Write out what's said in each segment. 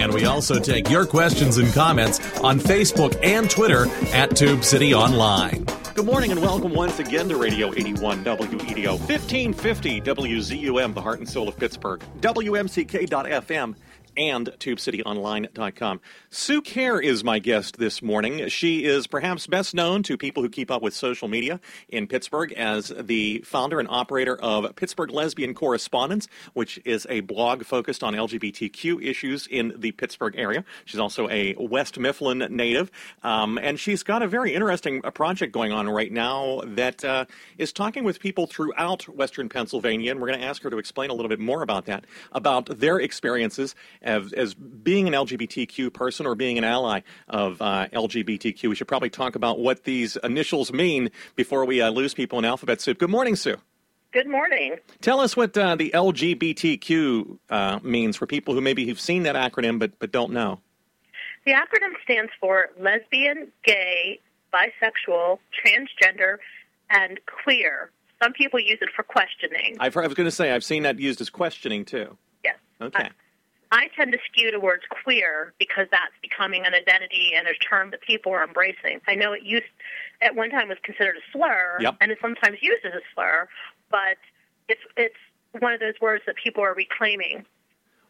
And we also take your questions and comments on Facebook and Twitter at Tube City Online. Good morning and welcome once again to Radio 81 WEDO 1550 WZUM, the heart and soul of Pittsburgh, WMCK.FM and TubeCityOnline.com. Sue Kerr is my guest this morning. She is perhaps best known to people who keep up with social media in Pittsburgh as the founder and operator of Pittsburgh Lesbian Correspondence, which is a blog focused on LGBTQ issues in the Pittsburgh area. She's also a West Mifflin native, um, and she's got a very interesting project going on right now that uh, is talking with people throughout Western Pennsylvania, and we're going to ask her to explain a little bit more about that, about their experiences as, as being an LGBTQ person or being an ally of uh, LGBTQ. We should probably talk about what these initials mean before we uh, lose people in alphabet soup. Good morning, Sue. Good morning. Tell us what uh, the LGBTQ uh, means for people who maybe have seen that acronym but, but don't know. The acronym stands for lesbian, gay, bisexual, transgender, and queer. Some people use it for questioning. I've heard, I was going to say, I've seen that used as questioning too. Yes. Okay. I tend to skew towards queer because that's becoming an identity and a term that people are embracing. I know it used at one time was considered a slur Yep. and is sometimes used as a slur, but it's it's one of those words that people are reclaiming.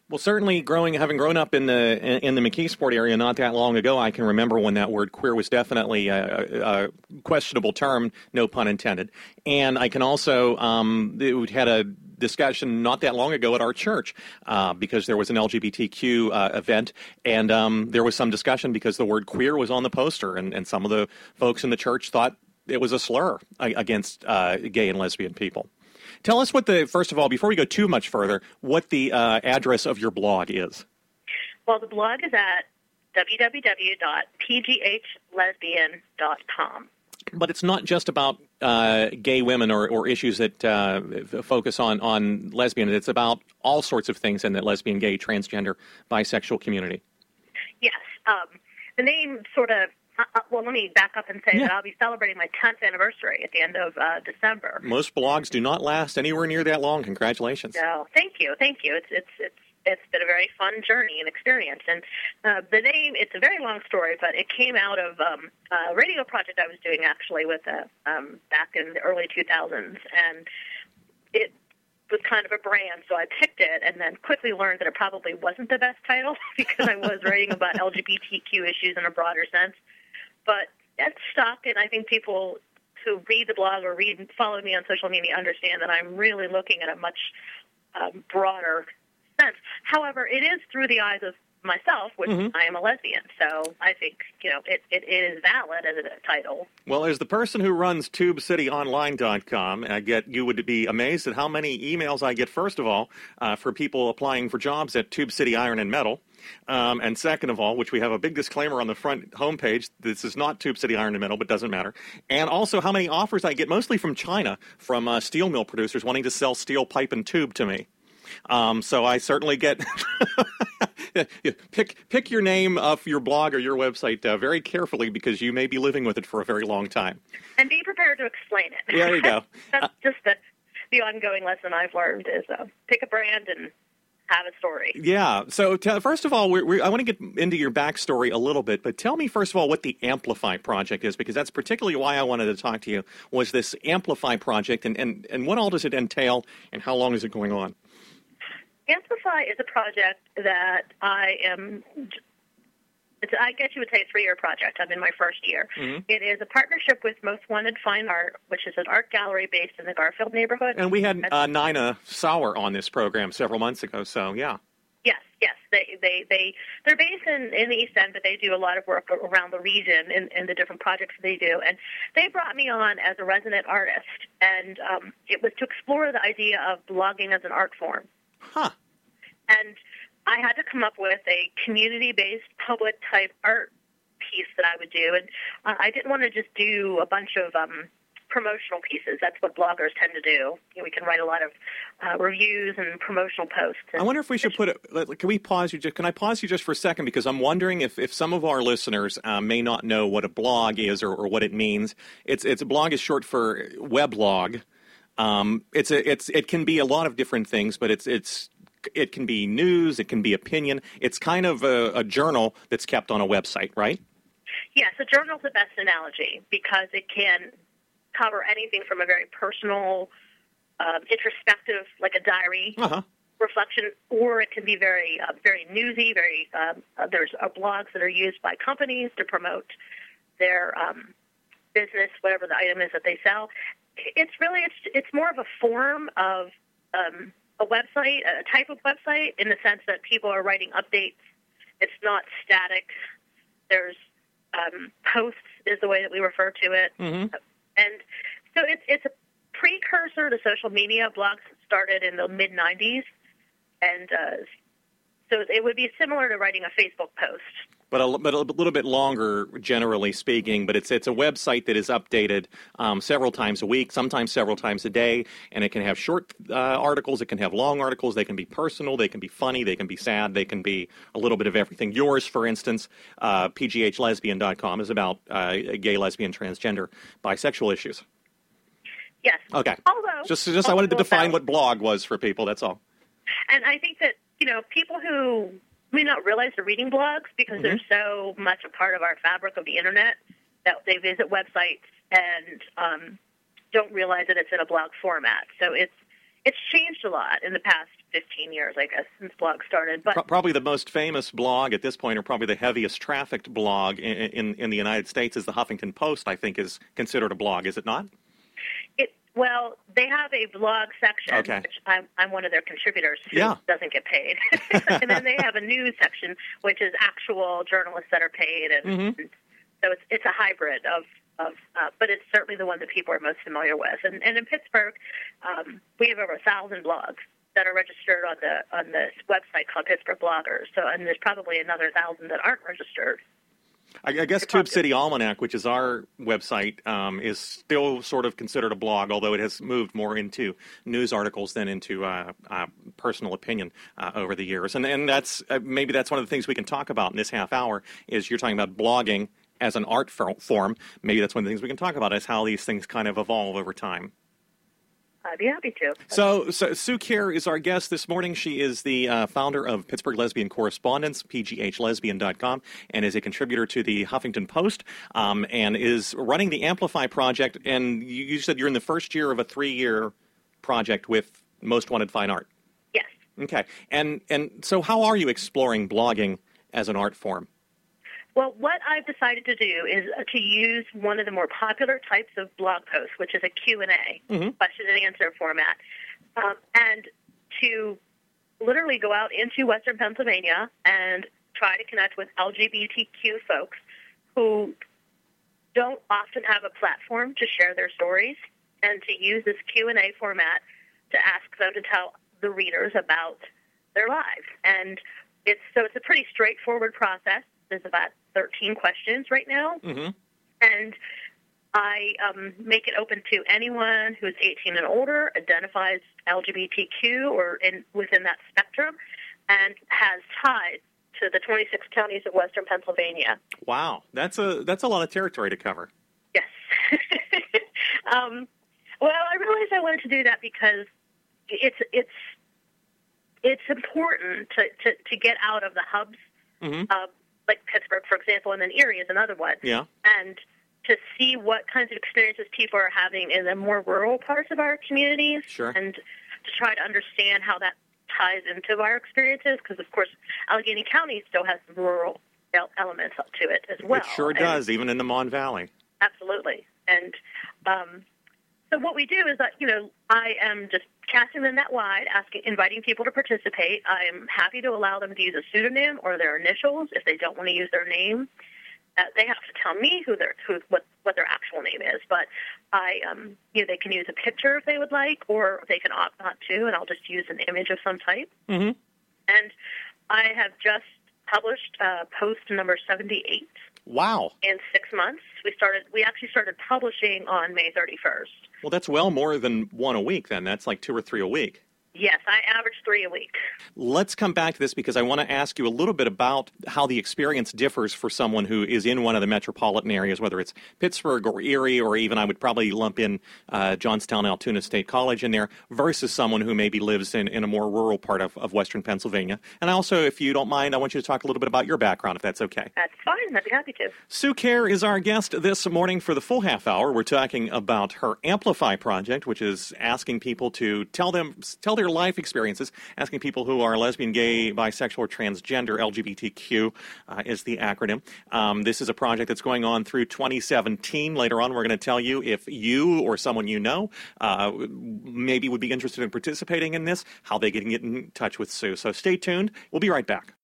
Well, certainly, growing, having grown up in the in the McKeesport area not that long ago, I can remember when that word "queer" was definitely a, a questionable term, no pun intended. And I can also, um, we had a discussion not that long ago at our church uh, because there was an LGBTQ uh, event, and um, there was some discussion because the word "queer" was on the poster, and, and some of the folks in the church thought it was a slur against uh, gay and lesbian people. Tell us what the first of all, before we go too much further, what the uh, address of your blog is. Well, the blog is at www.pghlesbian.com. But it's not just about uh, gay women or, or issues that uh, focus on, on lesbian. It's about all sorts of things in the lesbian, gay, transgender, bisexual community. Yes. Um, the name sort of, uh, uh, well, let me back up and say Yeah. that I'll be celebrating my 10th anniversary at the end of uh, December. Most blogs do not last anywhere near that long. Congratulations. No, thank you, thank you. It's it's it's it's been a very fun journey and experience. And uh, the name, it's a very long story, but it came out of um, a radio project I was doing actually with uh, um, back in the early 2000s, and it was kind of a brand, so I picked it, and then quickly learned that it probably wasn't the best title because I was writing about LGBTQ issues in a broader sense. But that stuck, and I think people who read the blog or read and follow me on social media understand that I'm really looking at a much um, broader sense. However, it is through the eyes of myself, which Mhm. I am a lesbian, so I think you know it, it is valid as a title. Well, as the person who runs TubeCityOnline.com, I get you would be amazed at how many emails I get. First of all, uh, for people applying for jobs at Tube City Iron and Metal, um, and second of all, which we have a big disclaimer on the front homepage. This is not Tube City Iron and Metal, but doesn't matter. And also, how many offers I get, mostly from China, from uh, steel mill producers wanting to sell steel pipe and tube to me. Um, so I certainly get pick pick your name of your blog or your website uh, very carefully because you may be living with it for a very long time. And be prepared to explain it. There you go. That's just the the ongoing lesson I've learned is uh, pick a brand and have a story. Yeah. So t- first of all, we're, we're, I want to get into your backstory a little bit, but tell me first of all what the Amplify project is, because that's particularly why I wanted to talk to you. Was this Amplify project, and and, and what all does it entail, and how long is it going on? Amplify is a project that I am. It's, I guess you would say a three-year project. I'm in my first year. Mhm. It is a partnership with Most Wanted Fine Art, which is an art gallery based in the Garfield neighborhood. And we had uh, Nina Sauer on this program several months ago, so yeah. Yes, yes. They they they they're based in in the East End, but they do a lot of work around the region in, in the different projects they do. And they brought me on as a resident artist, and um, it was to explore the idea of blogging as an art form. Huh. And I had to come up with a community-based public type art piece that I would do, and uh, I didn't want to just do a bunch of um, promotional pieces. That's what bloggers tend to do. You know, we can write a lot of uh, reviews and promotional posts. And I wonder if we should put it. Can we pause you? Just, can I pause you just for a second because I'm wondering if, if some of our listeners uh, may not know what a blog is or, or what it means. It's it's a blog is short for weblog. Um, it's a it's it can be a lot of different things, but it's it's it can be news, it can be opinion. It's kind of a, a journal that's kept on a website, right? Yes, a journal's the best analogy because it can cover anything from a very personal, um, introspective, like a diary uh-huh. reflection, or it can be very, uh, very newsy. Very um, uh, there's uh, blogs that are used by companies to promote their um, business, whatever the item is that they sell. It's really it's it's more of a form of um, a website, a type of website, in the sense that people are writing updates. It's not static. There's um, posts is the way that we refer to it. Mm-hmm. And so it's it's a precursor to social media. Blogs started in the mid '90s, and uh, so it would be similar to writing a Facebook post. But a, but a little bit longer, generally speaking. But it's it's a website that is updated um, several times a week, sometimes several times a day, and it can have short uh, articles, it can have long articles. They can be personal, they can be funny, they can be sad, they can be a little bit of everything. Yours, for instance, uh, pghlesbian.com is about uh, gay, lesbian, transgender, bisexual issues. Yes. Okay. Although, just just I wanted to define what blog was for people. That's all. And I think that you know people who may not realize they're reading blogs because Mm-hmm. they're so much a part of our fabric of the internet that they visit websites and um, don't realize that it's in a blog format. So it's it's changed a lot in the past 15 years, I guess, since blogs started. But Pro- probably the most famous blog at this point, or probably the heaviest trafficked blog in, in, in the United States, is the Huffington Post. I think is considered a blog, is it not? Well, they have a blog section, Okay. which I'm, I'm one of their contributors who Yeah. doesn't get paid, and then they have a news section, which is actual journalists that are paid, and, Mhm. and so it's it's a hybrid of of, uh, but it's certainly the one that people are most familiar with. And, and in Pittsburgh, um, we have over a thousand blogs that are registered on the on this website called Pittsburgh Bloggers. So, and there's probably another thousand that aren't registered. I, I guess Tube City Almanac, which is our website, um, is still sort of considered a blog, although it has moved more into news articles than into uh, uh, personal opinion uh, over the years. And and that's uh, maybe that's one of the things we can talk about in this half hour. Is you're talking about blogging as an art form. Maybe that's one of the things we can talk about is how these things kind of evolve over time. I'd be happy to. So, so Sue Kerr is our guest this morning. She is the uh, founder of Pittsburgh Lesbian Correspondence, pghlesbian.com, and is a contributor to the Huffington Post, um, and is running the Amplify project. And you, you said you're in the first year of a three-year project with Most Wanted Fine Art. Yes. Okay, and and so how are you exploring blogging as an art form? Well, what I've decided to do is uh, to use one of the more popular types of blog posts, which is a Q&A, Mhm. question and answer format, um, and to literally go out into Western Pennsylvania and try to connect with LGBTQ folks who don't often have a platform to share their stories, and to use this Q&A format to ask them to tell the readers about their lives. And it's so it's a pretty straightforward process. There's about 13 questions right now, Mm-hmm. and I um, make it open to anyone who is 18 and older, identifies LGBTQ or in within that spectrum, and has ties to the 26 counties of Western Pennsylvania. Wow, that's a that's a lot of territory to cover. Yes. um, well, I realized I wanted to do that because it's it's it's important to, to, to get out of the hubs, Mhm. uh, like Pittsburgh, for example, and then Erie is another one, Yeah. and to see what kinds of experiences people are having in the more rural parts of our communities, Sure. and to try to understand how that ties into our experiences, because of course Allegheny County still has some rural elements up to it as well. it sure And- does, even in the Mon Valley. Absolutely. And um, so what we do is that, you know, I am just casting the net wide, asking, inviting people to participate. I am happy to allow them to use a pseudonym or their initials if they don't want to use their name. Uh, they have to tell me who their who what what their actual name is, but I um you know they can use a picture if they would like, or they can opt not to, and I'll just use an image of some type. Mm-hmm. And I have just published uh, post number seventy eight Wow. in six months. We started. We actually started publishing on May 31st. Well, that's well more than one a week. Then that's like two or three a week. Yes, I average three a week. Let's come back to this because I want to ask you a little bit about how the experience differs for someone who is in one of the metropolitan areas, whether it's Pittsburgh or Erie, or even I would probably lump in uh, Johnstown Altoona State College in there, versus someone who maybe lives in, in a more rural part of, of western Pennsylvania. And also, if you don't mind, I want you to talk a little bit about your background, if that's okay. That's fine. I'd be happy to. Sue Kerr is our guest this morning for the full half hour. We're talking about her Amplify project, which is asking people to tell them tell their life experiences, asking people who are lesbian, gay, bisexual, or transgender, LGBTQ uh, is the acronym. Um, this is a project that's going on through 2017. Later on, we're going to tell you if you or someone you know uh, maybe would be interested in participating in this, how they can get in touch with Sue. So stay tuned. We'll be right back.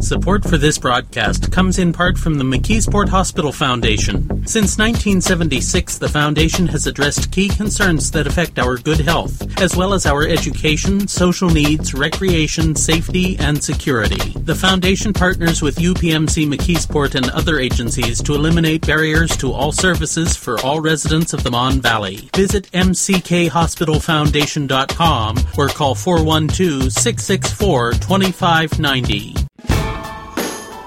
Support for this broadcast comes in part from the McKeesport Hospital Foundation. Since 1976, the Foundation has addressed key concerns that affect our good health, as well as our education, social needs, recreation, safety, and security. The Foundation partners with UPMC McKeesport and other agencies to eliminate barriers to all services for all residents of the Mon Valley. Visit mckhospitalfoundation.com or call 412 664 2590.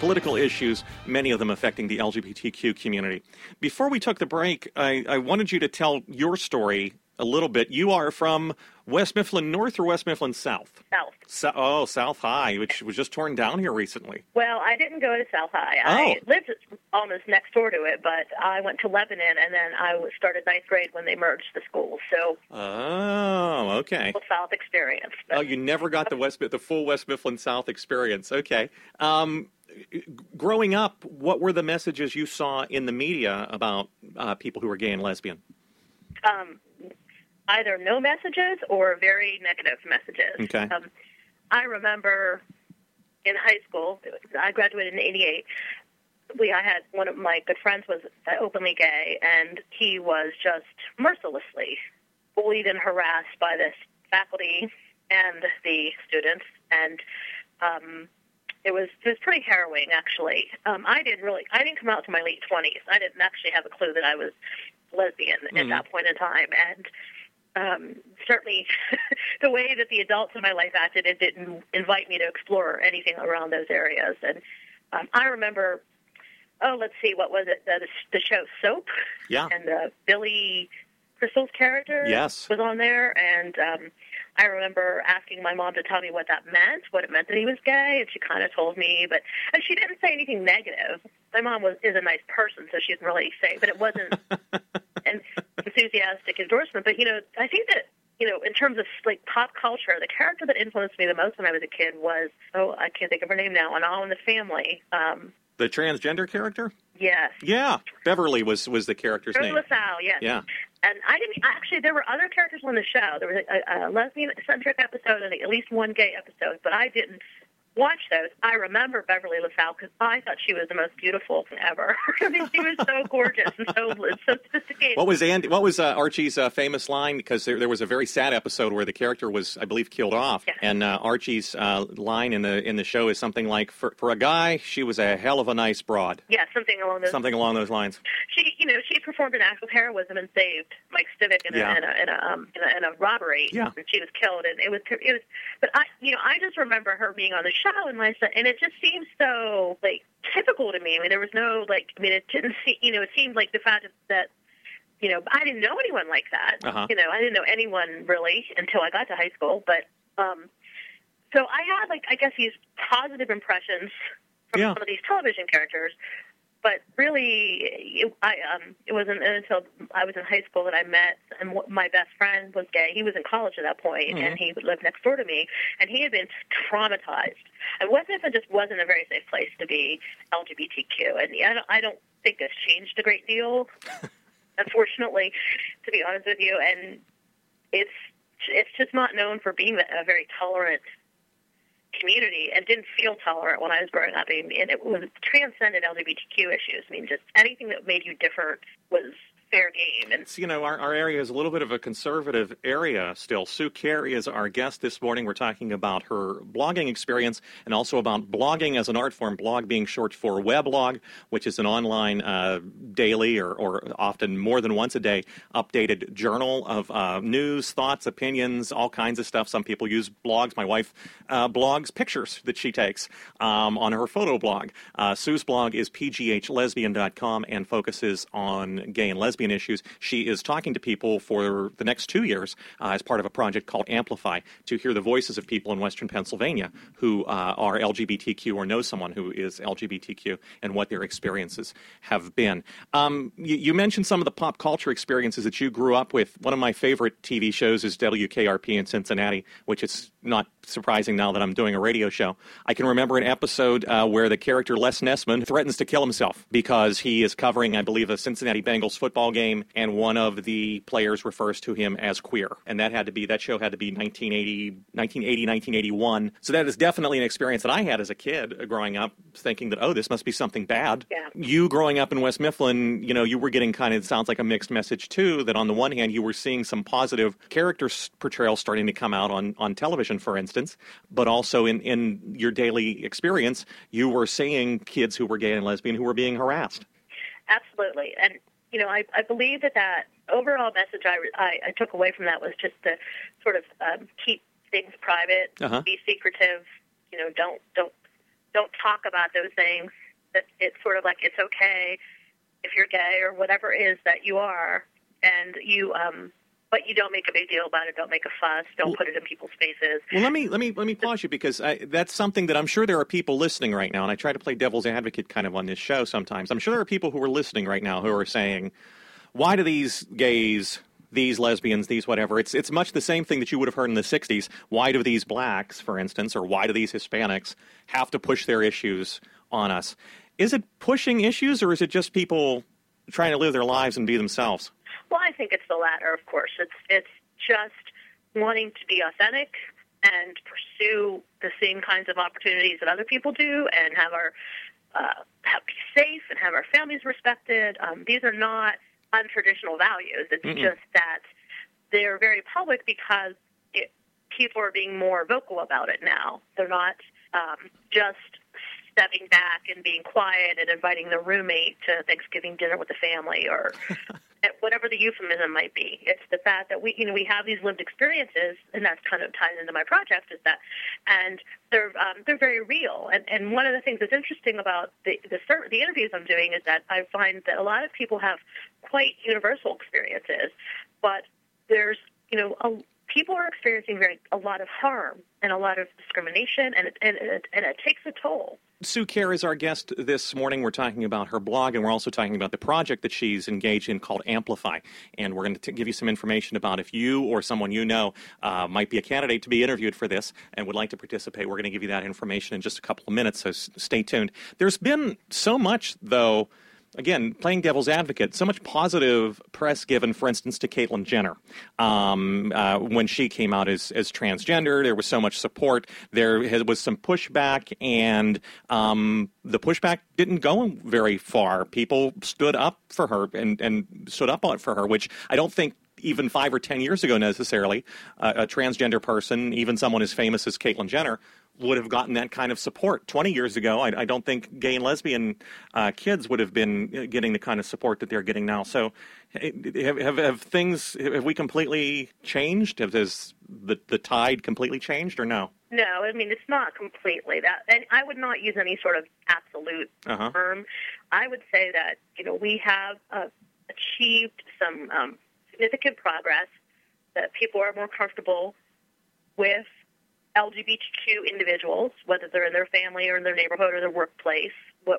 political issues, many of them affecting the LGBTQ community. Before we took the break, I, I wanted you to tell your story a little bit. You are from West Mifflin North or West Mifflin South? South. So, oh, South High, which was just torn down here recently. Well, I didn't go to South High. Oh. I lived almost next door to it, but I went to Lebanon, and then I started ninth grade when they merged the schools. So, Oh, okay. full South experience. But Oh, you never got the West the full West Mifflin South experience. Okay. Um, growing up, what were the messages you saw in the media about uh, people who were gay and lesbian? um, either no messages or very negative messages. Okay. Um, I remember in high school, I graduated in '88. We, I had one of my good friends was openly gay, and he was just mercilessly bullied and harassed by this faculty and the students, and um, it was it was pretty harrowing actually. Um, I didn't really I didn't come out to my late twenties. I didn't actually have a clue that I was lesbian at Mhm. that point in time, and um, certainly the way that the adults in my life acted, it didn't invite me to explore anything around those areas. And um, I remember, oh, let's see, what was it? The, the show Soap, Yeah. and uh, Billy Crystal's character Yes. was on there, and um, I remember asking my mom to tell me what that meant, what it meant that he was gay, and she kind of told me, but and she didn't say anything negative. My mom was is a nice person, so she didn't really say, but it wasn't an enthusiastic endorsement. But you know, I think that you know, in terms of like pop culture, the character that influenced me the most when I was a kid was oh, I can't think of her name now, and All in the Family. Um, The transgender character? yes, Yeah. Beverly was was the character's name. Shirley name. LaSalle. Yes. Yeah. And I didn't actually. There were other characters on the show. There was a, a lesbian-centric episode and at least one gay episode, but I didn't watch those. I remember Beverly LaSalle because I thought she was the most beautiful ever. I mean, she was so gorgeous and so so sophisticated. What was Andy? What was uh, Archie's uh, famous line? Because there, there was a very sad episode where the character was, I believe, killed off. Yeah. And uh, Archie's uh, line in the in the show is something like, "For for a guy, she was a hell of a nice broad." yeah, something along those. Something along those lines. She, you know, she performed an act of heroism and saved Mike Stivic in a, in a, in a, um, in a, in a robbery. Yeah. And she was killed, and it was, it was. But I, you know, I just remember her being on the show, and my son, and it just seems so like typical to me. I mean, there was no like, I mean, it didn't seem, you know, it seemed like the fact that. You know, I didn't know anyone like that. Uh-huh. You know, I didn't know anyone really until I got to high school. But um, so I had like I guess these positive impressions from Yeah. some of these television characters, but really, it, I um, it wasn't until I was in high school that I met, and wh- my best friend was gay. He was in college at that point, and he lived next door to me, and he had been traumatized. And West Mifflin just wasn't a very safe place to be LGBTQ, and I don't, I don't think has changed a great deal. unfortunately, to be honest with you, and it's it's just not known for being a very tolerant community and didn't feel tolerant when I was growing up. i and it was transcended LGBTQ issues. I mean, just anything that made you different was fair game. And you know, our, our area is a little bit of a conservative area still. Sue Kerr is our guest this morning. We're talking about her blogging experience and also about blogging as an art form. Blog being short for weblog, which is an online uh, daily or, or often more than once a day updated journal of uh, news, thoughts, opinions, all kinds of stuff. Some people use blogs. My wife uh, blogs pictures that she takes um, on her photo blog. Uh, Sue's blog is pghlesbian.com and focuses on gay and lesbian issues. She is talking to people for the next two years uh, as part of a project called Amplify to hear the voices of people in Western Pennsylvania who uh, are LGBTQ or know someone who is LGBTQ and what their experiences have been. Um, you, you, mentioned some of the pop culture experiences that you grew up with. One of my favorite TV shows is WKRP in Cincinnati, which is not surprising now that I'm doing a radio show. I can remember an episode uh, where the character Les Nessman threatens to kill himself because he is covering, I believe, a Cincinnati Bengals football game, and one of the players refers to him as queer. And that had to be that show had to be 1980, 1980, 1981. So that is definitely an experience that I had as a kid growing up, thinking that oh, this must be something bad. Yeah. You growing up in West Mifflin, you know, you were getting kind of sounds like a mixed message too. That on the one hand, you were seeing some positive character portrayals starting to come out on on television, for instance, but also in in your daily experience, you were seeing kids who were gay and lesbian who were being harassed. Absolutely, and you know, I, I believe that that overall message I, I, I took away from that was just to sort of um, keep things private, uh-huh. be secretive. You know, don't don't don't talk about those things. That it's sort of like it's okay if you're gay or whatever it is that you are, and you um, but you don't make a big deal about it. Don't make a fuss. Don't well, put it in people's faces. Well, let me let me let me pause you because I, that's something that I'm sure there are people listening right now, and I try to play devil's advocate kind of on this show sometimes. I'm sure there are people who are listening right now who are saying, "Why do these gays?" These lesbians, these whatever. It's it's much the same thing that you would have heard in the '60s. Why do these blacks, for instance, or why do these Hispanics have to push their issues on us? Is it pushing issues, or is it just people trying to live their lives and be themselves? Well, I think it's the latter, of course. It's it's just wanting to be authentic and pursue the same kinds of opportunities that other people do, and have our uh, have, be safe and have our families respected. Um, these are not untraditional values. It's mm just that they're very public because it, people are being more vocal about it now. They're not um, just stepping back and being quiet and inviting the roommate to Thanksgiving dinner with the family or whatever the euphemism might be. It's the fact that we, you know, we have these lived experiences, and that's kind of ties into my project. Is that, and they're um, they're very real. And and one of the things that's interesting about the the, the interviews I'm doing is that I find that a lot of people have quite universal experiences, but there's you know a, people are experiencing very a lot of harm and a lot of discrimination, and it, and it, and it takes a toll. Sue Kerr is our guest this morning. We're talking about her blog, and we're also talking about the project that she's engaged in called Amplify. And we're going to give you some information about if you or someone you know uh, might be a candidate to be interviewed for this and would like to participate. We're going to give you that information in just a couple of minutes, so stay tuned. There's been so much, though again, playing devil's advocate, so much positive press given, for instance, to Caitlyn Jenner. Um, uh, when she came out as, as transgender, there was so much support. There was some pushback, and um, the pushback didn't go very far. People stood up for her and, and stood up for her, which I don't think even five or ten years ago necessarily, uh, a transgender person, even someone as famous as Caitlyn Jenner, would have gotten that kind of support 20 years ago. I, I don't think gay and lesbian uh, kids would have been uh, getting the kind of support that they're getting now. So, have, have, have things have we completely changed? Have has the the tide completely changed, or no? No, I mean it's not completely that. And I would not use any sort of absolute uh-huh. term. I would say that you know we have uh, achieved some um, significant progress. That people are more comfortable with LGBTQ individuals, whether they're in their family or in their neighborhood or their workplace,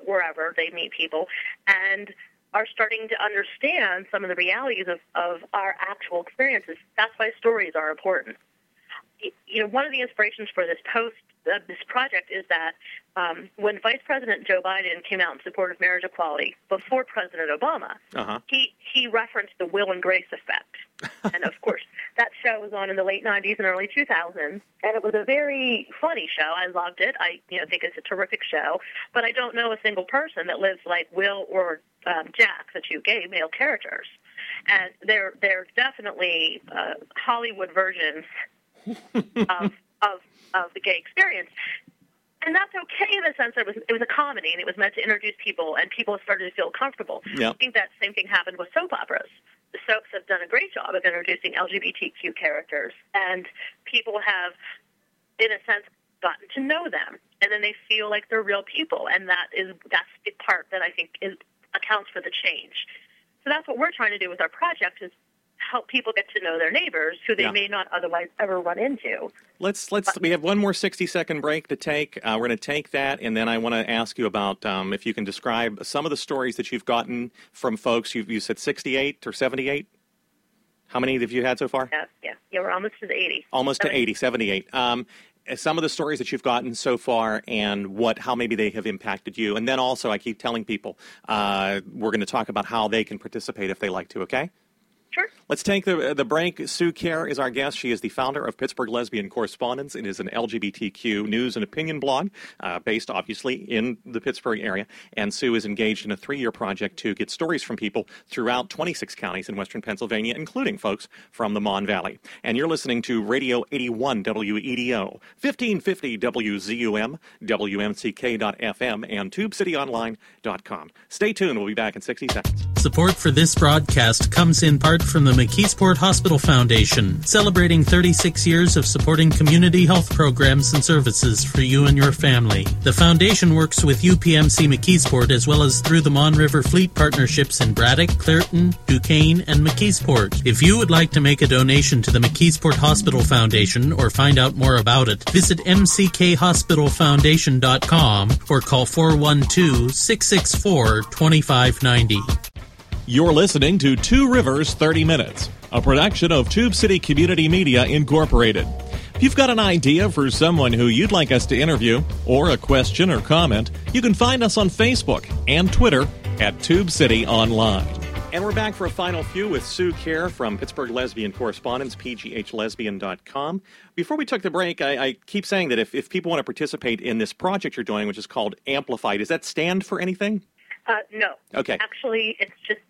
wherever they meet people, and are starting to understand some of the realities of, of our actual experiences. That's why stories are important. you know, one of the inspirations for this post, uh, this project, is that um, when Vice President Joe Biden came out in support of marriage equality before President Obama, Uh-huh. he he referenced the Will and Grace effect, and of course that show was on in the late '90s and early 2000s, and it was a very funny show. I loved it. I you know think it's a terrific show, but I don't know a single person that lives like Will or um, Jack, the two gay male characters, and they're they're definitely uh, Hollywood versions of of of the gay experience. And that's okay in the sense that it was it was a comedy and it was meant to introduce people and people started to feel comfortable. Yeah. I think that same thing happened with soap operas. Soaps have done a great job of introducing LGBTQ characters and people have in a sense gotten to know them and then they feel like they're real people and that is that's the part that I think is accounts for the change. So that's what we're trying to do with our project is help people get to know their neighbors who they Yeah. may not otherwise ever run into. Let's let's we have one more 60 second break to take. Uh, we're going to take that, and then I want to ask you about um, if you can describe some of the stories that you've gotten from folks. You you said 68 or 78. How many have you had so far? Yeah, yeah, yeah. We're almost to the 80. Almost to Seventy. 80, 78. Um, some of the stories that you've gotten so far and what how maybe they have impacted you and then also i keep telling people uh, we're going to talk about how they can participate if they like to okay Sure. Let's take the the break. Sue Kerr is our guest. She is the founder of Pittsburgh Lesbian Correspondence. It is an LGBTQ news and opinion blog uh, based, obviously, in the Pittsburgh area. And Sue is engaged in a three year project to get stories from people throughout 26 counties in western Pennsylvania, including folks from the Mon Valley. And you're listening to Radio 81 WEDO, 1550 WZUM, WMCK.FM, and TubeCityOnline.com. Stay tuned. We'll be back in 60 seconds. Support for this broadcast comes in part from the McKeesport Hospital Foundation, celebrating 36 years of supporting community health programs and services for you and your family. The foundation works with UPMC McKeesport as well as through the Mon River Fleet partnerships in Braddock, Clairton, Duquesne, and McKeesport. If you would like to make a donation to the McKeesport Hospital Foundation or find out more about it, visit mckhospitalfoundation.com or call 412 664 2590. You're listening to Two Rivers 30 Minutes, a production of Tube City Community Media Incorporated. If you've got an idea for someone who you'd like us to interview, or a question or comment, you can find us on Facebook and Twitter at Tube City Online. And we're back for a final few with Sue Kerr from Pittsburgh Lesbian Correspondence, pghlesbian.com. Before we took the break, I, I keep saying that if, if people want to participate in this project you're doing, which is called Amplify, does that stand for anything? Uh, no. Okay. Actually, it's just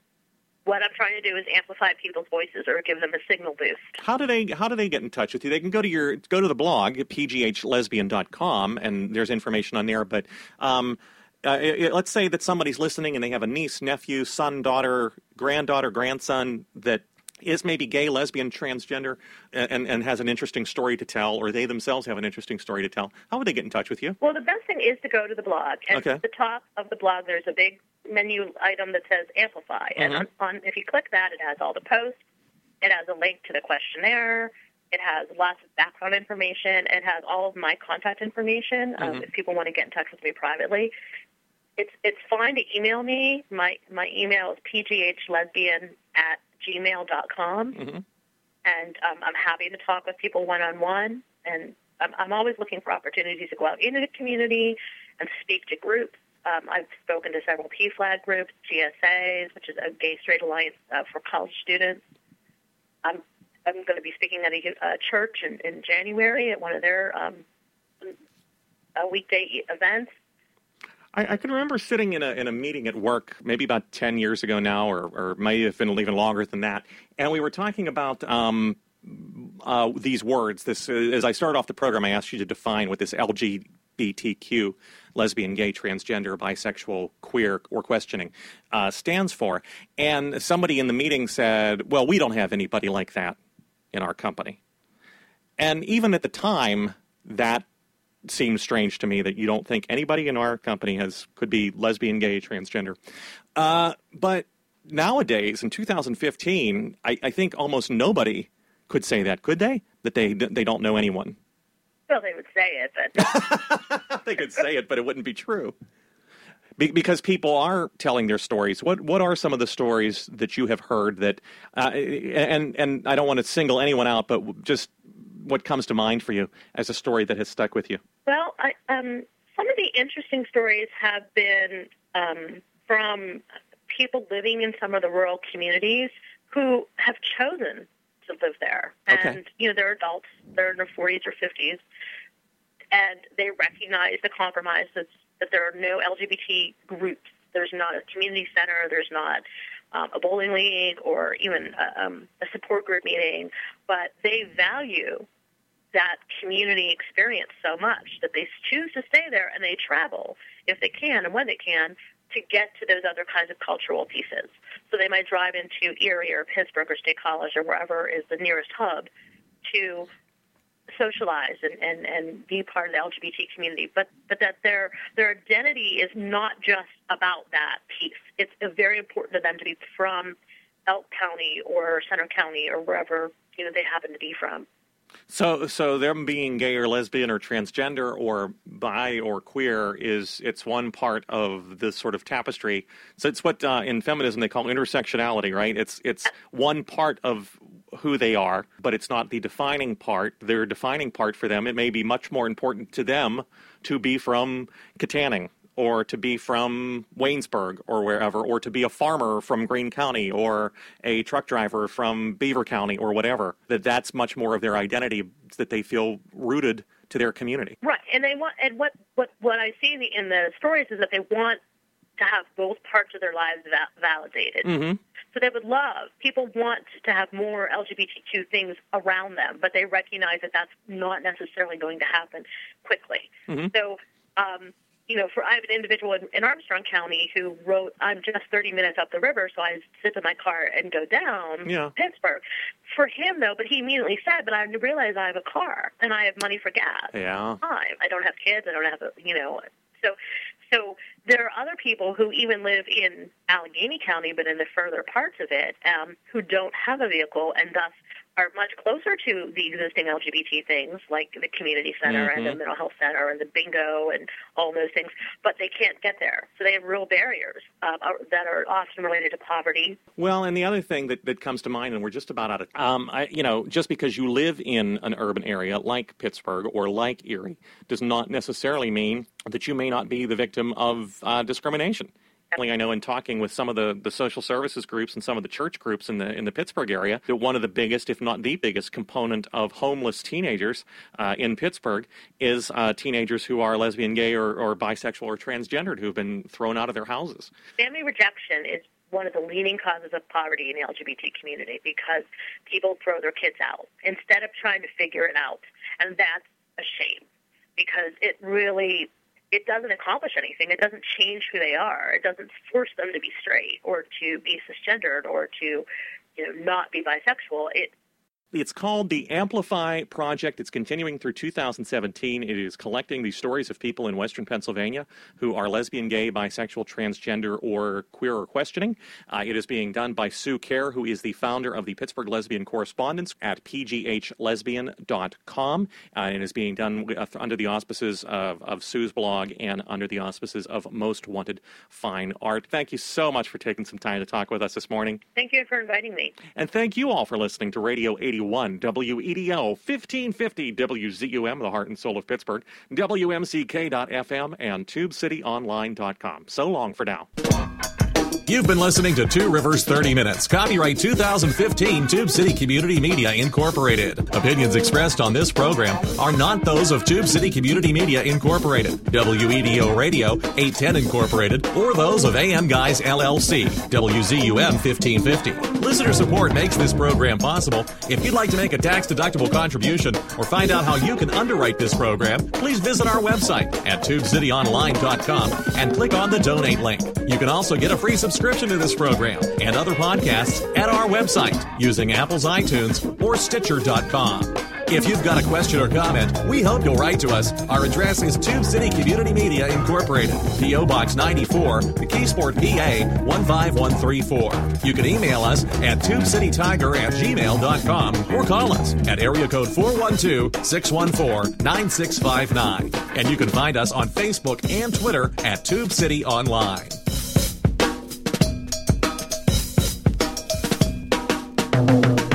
what I'm trying to do is amplify people's voices or give them a signal boost. How do they how do they get in touch with you? They can go to your go to the blog pghlesbian.com and there's information on there. But um, uh, let's say that somebody's listening and they have a niece, nephew, son, daughter, granddaughter, grandson that is maybe gay, lesbian, transgender, and, and has an interesting story to tell, or they themselves have an interesting story to tell. How would they get in touch with you? Well, the best thing is to go to the blog. And Okay. at the top of the blog, there's a big menu item that says Amplify. And Mhm. on, on, if you click that, it has all the posts. It has a link to the questionnaire. It has lots of background information. It has all of my contact information um, Mhm. if people want to get in touch with me privately. It's it's fine to email me. My my email is pghlesbian at gmail.com. Mhm. And um, I'm happy to talk with people one on one. And I'm, I'm always looking for opportunities to go out into the community and speak to groups. Um, I've spoken to several PFLAG groups, GSAs, which is a Gay Straight Alliance uh, for college students. I'm I'm going to be speaking at a, a church in, in January at one of their um, uh, weekday events. I, I can remember sitting in a in a meeting at work, maybe about ten years ago now, or or may have been even longer than that, and we were talking about um, uh, these words. This, as I started off the program, I asked you to define what this LGBTQ, lesbian, gay, transgender, bisexual, queer, or questioning, uh, stands for. And somebody in the meeting said, "Well, we don't have anybody like that in our company." And even at the time, that seems strange to me that you don't think anybody in our company has could be lesbian, gay, transgender. Uh, but nowadays, in 2015, I, I think almost nobody could say that, could they? That they they don't know anyone. Well, they would say it, but they could say it, but it wouldn't be true. Be- because people are telling their stories. What what are some of the stories that you have heard that? Uh, and and I don't want to single anyone out, but just what comes to mind for you as a story that has stuck with you? Well, I, um, some of the interesting stories have been um, from people living in some of the rural communities who have chosen to live there. Okay. And, you know, they're adults, they're in their 40s or 50s, and they recognize the compromise that, that there are no LGBT groups. There's not a community center, there's not um, a bowling league or even a, um, a support group meeting, but they value that community experience so much that they choose to stay there and they travel if they can and when they can to get to those other kinds of cultural pieces. So they might drive into Erie or Pittsburgh or State College or wherever is the nearest hub to socialize and, and, and be part of the LGBT community, but but that their their identity is not just about that piece. It's very important to them to be from Elk County or Centre County or wherever you know they happen to be from. So, so them being gay or lesbian or transgender or bi or queer is it's one part of this sort of tapestry. So it's what uh, in feminism they call intersectionality, right? It's it's one part of who they are, but it's not the defining part. Their defining part for them. It may be much more important to them to be from Kittanning or to be from Waynesburg or wherever, or to be a farmer from Greene County or a truck driver from Beaver County or whatever, that that's much more of their identity that they feel rooted to their community. Right, and they want, and what what what I see in the, in the stories is that they want to have both parts of their lives va- validated. Mm-hmm. So they would love, people want to have more LGBTQ things around them, but they recognize that that's not necessarily going to happen quickly. Mhm. So, um, you know, for I have an individual in, in Armstrong County who wrote, "I'm just 30 minutes up the river, so I sit in my car and go down Yeah. Pittsburgh." For him, though, but he immediately said, "But I realize I have a car and I have money for gas. Yeah. Time. I don't have kids. I don't have, a, you know." So, so there are other people who even live in Allegheny County, but in the further parts of it, um, who don't have a vehicle and thus are much closer to the existing LGBT things, like the community center and the Mhm. mental health center and the bingo and all those things, but they can't get there. So they have real barriers uh, that are often related to poverty. Well, and the other thing that, that comes to mind, and we're just about out of um, I, you know, just because you live in an urban area like Pittsburgh or like Erie does not necessarily mean that you may not be the victim of uh, discrimination. I know in talking with some of the, the social services groups and some of the church groups in the in the Pittsburgh area that one of the biggest, if not the biggest, component of homeless teenagers uh, in Pittsburgh is uh, teenagers who are lesbian, gay, or, or bisexual or transgendered who've been thrown out of their houses. Family rejection is one of the leading causes of poverty in the LGBT community because people throw their kids out instead of trying to figure it out. And that's a shame because it really it doesn't accomplish anything. It doesn't change who they are. It doesn't force them to be straight or to be cisgendered or to you know not be bisexual. It It's called the Amplify Project. It's continuing through 2017. It is collecting the stories of people in Western Pennsylvania who are lesbian, gay, bisexual, transgender, or queer or questioning. Uh, it is being done by Sue Kerr, who is the founder of the Pittsburgh Lesbian Correspondence at pghlesbian.com. Uh, and it is being done with, uh, under the auspices of, of Sue's blog and under the auspices of Most Wanted Fine Art. Thank you so much for taking some time to talk with us this morning. thank you for inviting me. And thank you all for listening to Radio 81 WEDO 1550 WZUM, the heart and soul of Pittsburgh, WMCK.FM, and TubeCityOnline.com. So long for now. You've been listening to Two Rivers 30 Minutes. Copyright 2015 Tube City Community Media Incorporated. Opinions expressed on this program are not those of Tube City Community Media Incorporated, WEDO Radio 810 Incorporated, or those of AM Guys LLC, WZUM 1550. Listener support makes this program possible. If you'd like to make a tax deductible contribution or find out how you can underwrite this program, please visit our website at tubecityonline.com and click on the donate link. You can also get a free subscription to this program and other podcasts at our website using Apple's iTunes or Stitcher.com. If you've got a question or comment, we hope you'll write to us. Our address is Tube City Community Media Incorporated, P.O. Box 94, McKeesport, PA 15134. You can email us at tubecitytiger at gmail.com or call us at area code 412 614 9659. And you can find us on Facebook and Twitter at Tube City Online. Thank you.